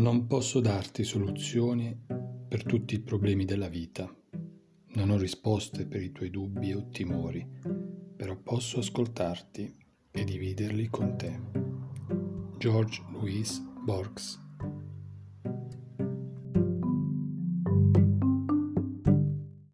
Non posso darti soluzioni per tutti i problemi della vita. Non ho risposte per i tuoi dubbi o timori, però posso ascoltarti e dividerli con te. George Louis Borges